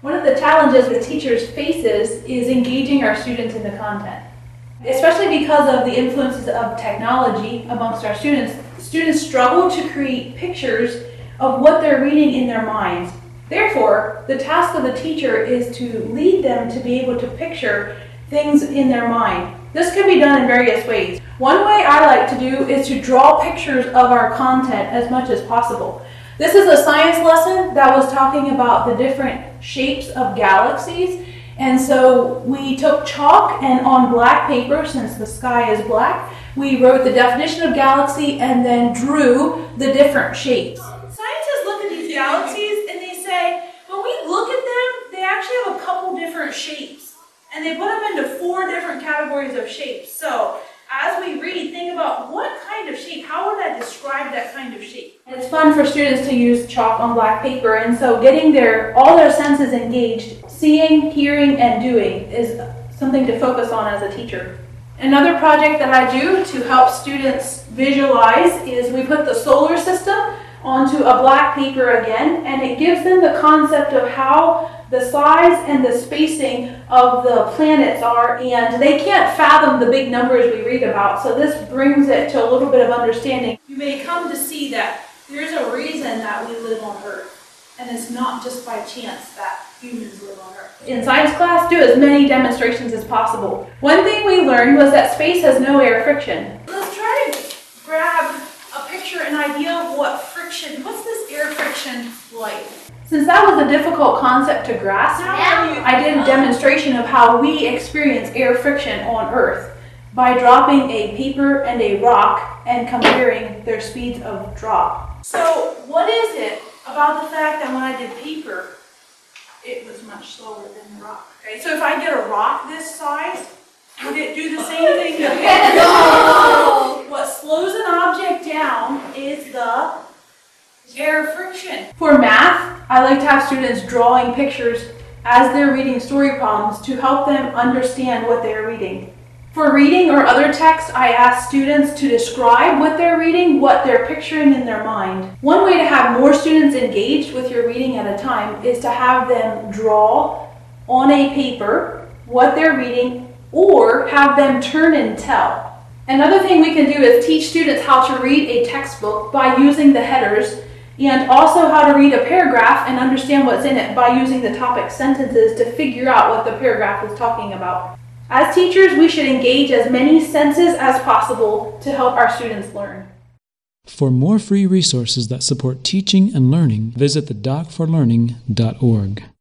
One of the challenges that teachers faces is engaging our students in the content. Especially because of the influences of technology amongst our students, students struggle to create pictures of what they're reading in their minds. Therefore, the task of the teacher is to lead them to be able to picture things in their mind. This can be done in various ways. One way I like to do is to draw pictures of our content as much as possible. This is a science lesson that was talking about the different shapes of galaxies. And so we took chalk and on black paper, since the sky is black, we wrote the definition of galaxy and then drew the different shapes. Scientists look at these galaxies and they say, when we look at them, they actually have a couple different shapes. And they put them into four different categories of shapes. So as we read, think about what kind of shape, how would I describe that kind of shape? It's fun for students to use chalk on black paper, and so getting their all their senses engaged, seeing, hearing, and doing is something to focus on as a teacher. Another project that I do to help students visualize is we put the solar system onto a black paper again, and it gives them the concept of how the size and the spacing of the planets are, and they can't fathom the big numbers we read about, so this brings it to a little bit of understanding. You may come to see that there's a reason that we live on Earth, and it's not just by chance that humans live on Earth. In science class, do as many demonstrations as possible. One thing we learned was that space has no air friction. Let's try to grab a picture, an idea of what friction, what's this like? Since that was a difficult concept to grasp, Yeah. I did a demonstration of how we experience air friction on Earth by dropping a paper and a rock and comparing their speeds of drop. So, what is it about the fact that when I did paper, it was much slower than the rock? Okay, so if I get a rock this size, would it do the same thing paper? What slows an object down is the air friction. For math, I like to have students drawing pictures as they're reading story problems to help them understand what they're reading. For reading or other text, I ask students to describe what they're reading, what they're picturing in their mind. One way to have more students engaged with your reading at a time is to have them draw on a paper what they're reading or have them turn and tell. Another thing we can do is teach students how to read a textbook by using the headers and also how to read a paragraph and understand what's in it by using the topic sentences to figure out what the paragraph is talking about. As teachers, we should engage as many senses as possible to help our students learn. For more free resources that support teaching and learning, visit the docforlearning.org.